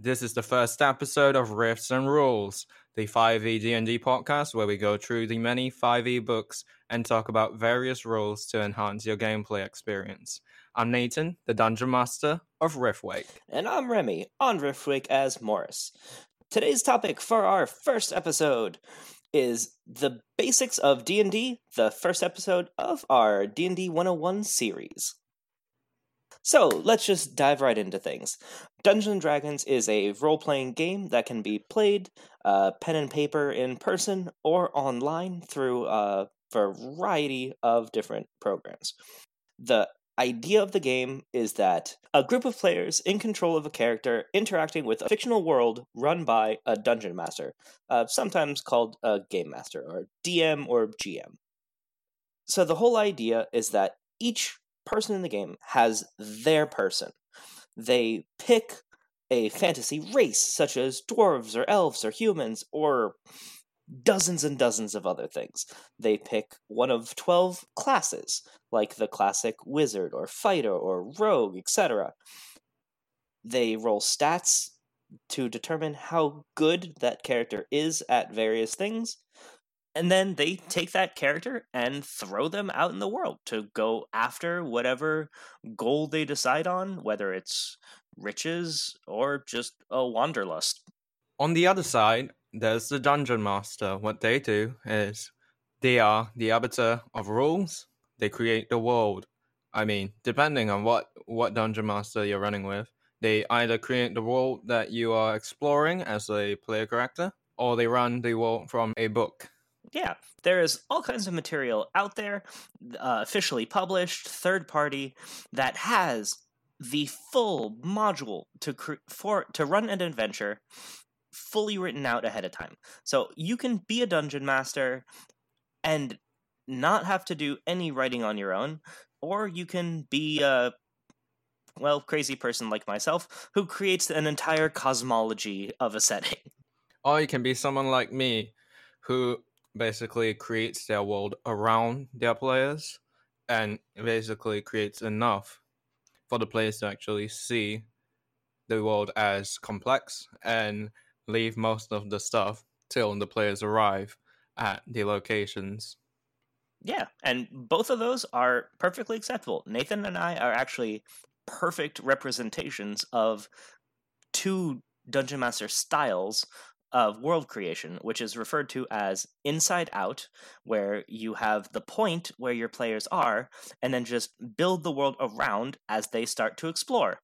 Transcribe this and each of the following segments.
This is the first episode of Rifts and Rules, the 5e D&D podcast where we go through the many 5e books and talk about various rules to enhance your gameplay experience. I'm Nathan, the Dungeon Master of Riftwake. And I'm Remy, on Riftwake as Morris. Today's topic for our first episode is the basics of D&D, the first episode of our D&D 101 series. So let's just dive right into things. Dungeons and Dragons is a role playing game that can be played uh, pen and paper in person or online through a variety of different programs. The idea of the game is that a group of players in control of a character interacting with a fictional world run by a dungeon master, uh, sometimes called a game master or DM or GM. So the whole idea is that each person in the game has their person. They pick a fantasy race, such as dwarves or elves or humans, or dozens and dozens of other things. They pick one of 12 classes, like the classic wizard or fighter or rogue, etc. They roll stats to determine how good that character is at various things, and then they take that character and throw them out in the world to go after whatever goal they decide on, whether it's riches or just a wanderlust. On the other side, there's the Dungeon Master. What they do is they are the arbiter of rules. They create the world. I mean, depending on what what Dungeon Master you're running with, they either create the world that you are exploring as a player character, or they run the world from a book yeah, there is all kinds of material out there, uh, officially published, third party, that has the full module to for to run an adventure fully written out ahead of time. So you can be a dungeon master and not have to do any writing on your own, or you can be a well, crazy person like myself who creates an entire cosmology of a setting. Or you can be someone like me who basically creates their world around their players and basically creates enough for the players to actually see the world as complex and leave most of the stuff till the players arrive at the locations. Yeah, and both of those are perfectly acceptable. Nathan and I are actually perfect representations of two Dungeon Master styles of world creation, which is referred to as inside out, where you have the point where your players are, and then just build the world around as they start to explore.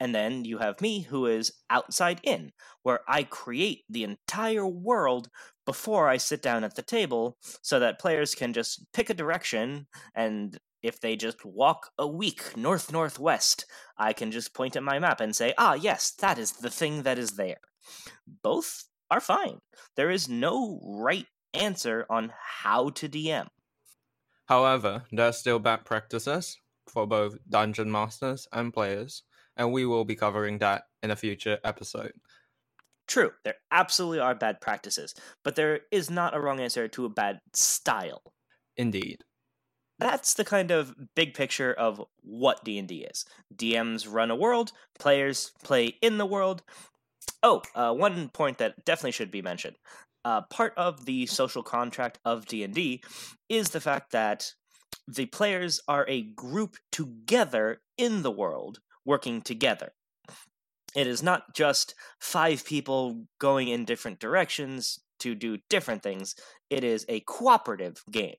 And then you have me, who is outside in, where I create the entire world before I sit down at the table so that players can just pick a direction and if they just walk a week north northwest, I can just point at my map and say, ah, yes, that is the thing that is there. Both are fine. There is no right answer on how to DM. However, there are still bad practices for both dungeon masters and players, and we will be covering that in a future episode. True, there absolutely are bad practices, but there is not a wrong answer to a bad style. Indeed. That's the kind of big picture of what D&D is. DMs run a world, players play in the world. Oh, uh, one point that definitely should be mentioned. Uh, part of the social contract of D&D is the fact that the players are a group together in the world, working together. It is not just five people going in different directions to do different things. It is a cooperative game.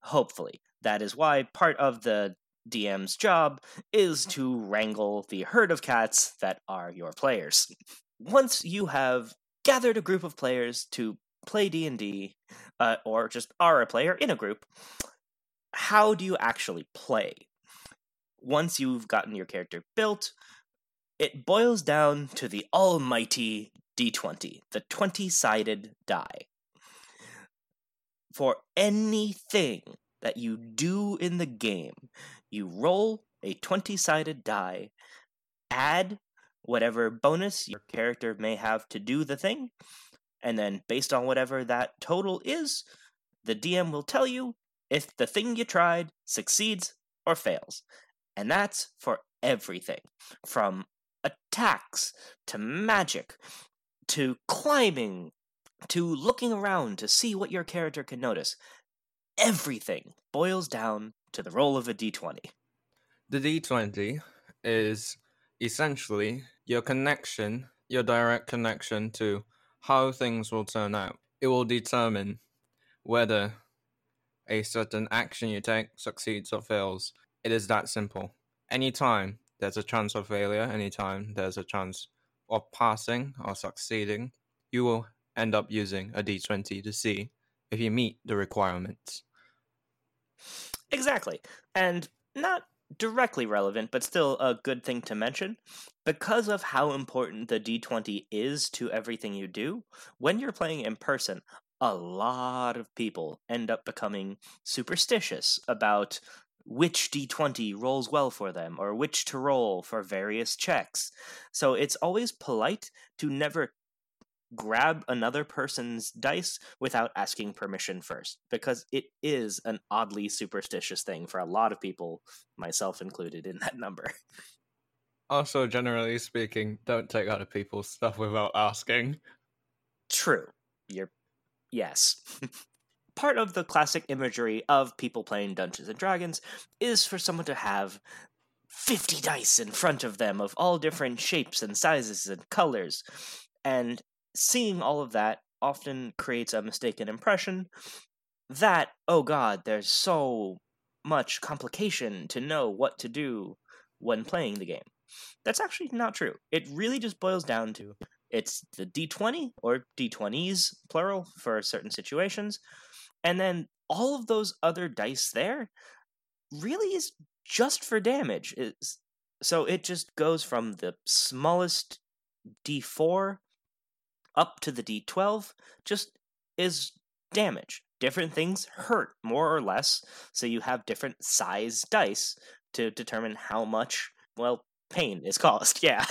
Hopefully. That is why part of the DM's job is to wrangle the herd of cats that are your players. Once you have gathered a group of players to play D&D uh, or just are a player in a group, how do you actually play? Once you've gotten your character built, it boils down to the almighty d20, the 20 sided die. For anything that you do in the game, you roll a 20 sided die, add whatever bonus your character may have to do the thing, and then based on whatever that total is, the DM will tell you if the thing you tried succeeds or fails. And that's for everything from attacks to magic to climbing to looking around to see what your character can notice. Everything boils down to the roll of a d20. The d20 is essentially your connection, your direct connection to how things will turn out. It will determine whether a certain action you take succeeds or fails. It is that simple. Anytime there's a chance of failure, anytime there's a chance of passing or succeeding, you will end up using a d20 to see if you meet the requirements. Exactly. And not directly relevant, but still a good thing to mention. Because of how important the d20 is to everything you do, when you're playing in person, a lot of people end up becoming superstitious about which d20 rolls well for them or which to roll for various checks. So it's always polite to never grab another person's dice without asking permission first because it is an oddly superstitious thing for a lot of people myself included in that number. Also generally speaking don't take other people's stuff without asking. True. You're yes. Part of the classic imagery of people playing dungeons and dragons is for someone to have 50 dice in front of them of all different shapes and sizes and colors and seeing all of that often creates a mistaken impression that, oh god, there's so much complication to know what to do when playing the game. That's actually not true. It really just boils down to it's the d20 or d20s, plural, for certain situations. And then all of those other dice there really is just for damage. Is so it just goes from the smallest d4 up to the d12 just is damage. Different things hurt more or less, so you have different size dice to determine how much, well, pain is caused. Yeah.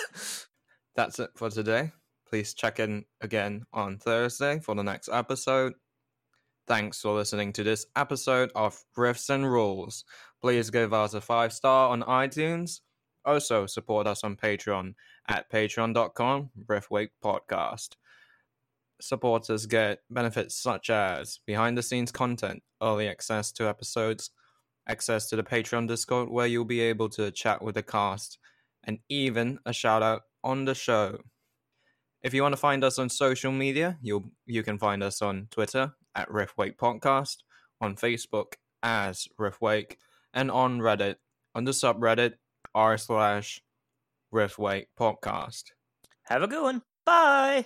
That's it for today. Please check in again on Thursday for the next episode. Thanks for listening to this episode of Rifts and Rules. Please give us a five star on iTunes. Also, support us on Patreon at patreon.com, Riftwake Podcast supporters get benefits such as behind the scenes content, early access to episodes, access to the Patreon Discord where you'll be able to chat with the cast, and even a shout out on the show. If you want to find us on social media, you you can find us on Twitter at Riftwake Podcast, on Facebook as Riftwake, and on Reddit on the subreddit r slash Riftwake podcast. Have a good one. Bye.